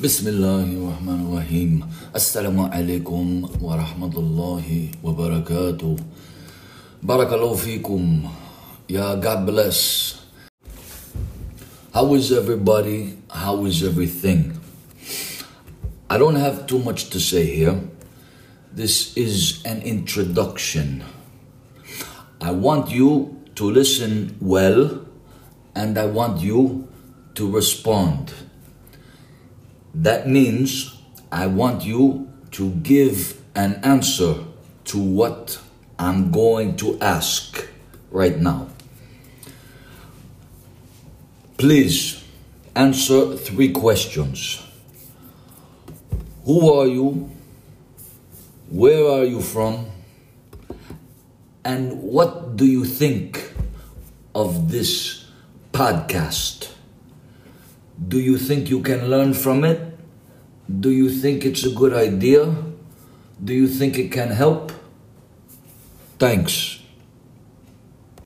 بسم الله الرحمن الرحيم السلام عليكم ورحمة الله وبركاته بارك الله فيكم يا God bless How is everybody? How is everything? I don't have too much to say here. This is an introduction. I want you to listen well and I want you to respond. That means I want you to give an answer to what I'm going to ask right now. Please answer three questions. Who are you? Where are you from? And what do you think of this podcast? Do you think you can learn from it? Do you think it's a good idea? Do you think it can help? Thanks.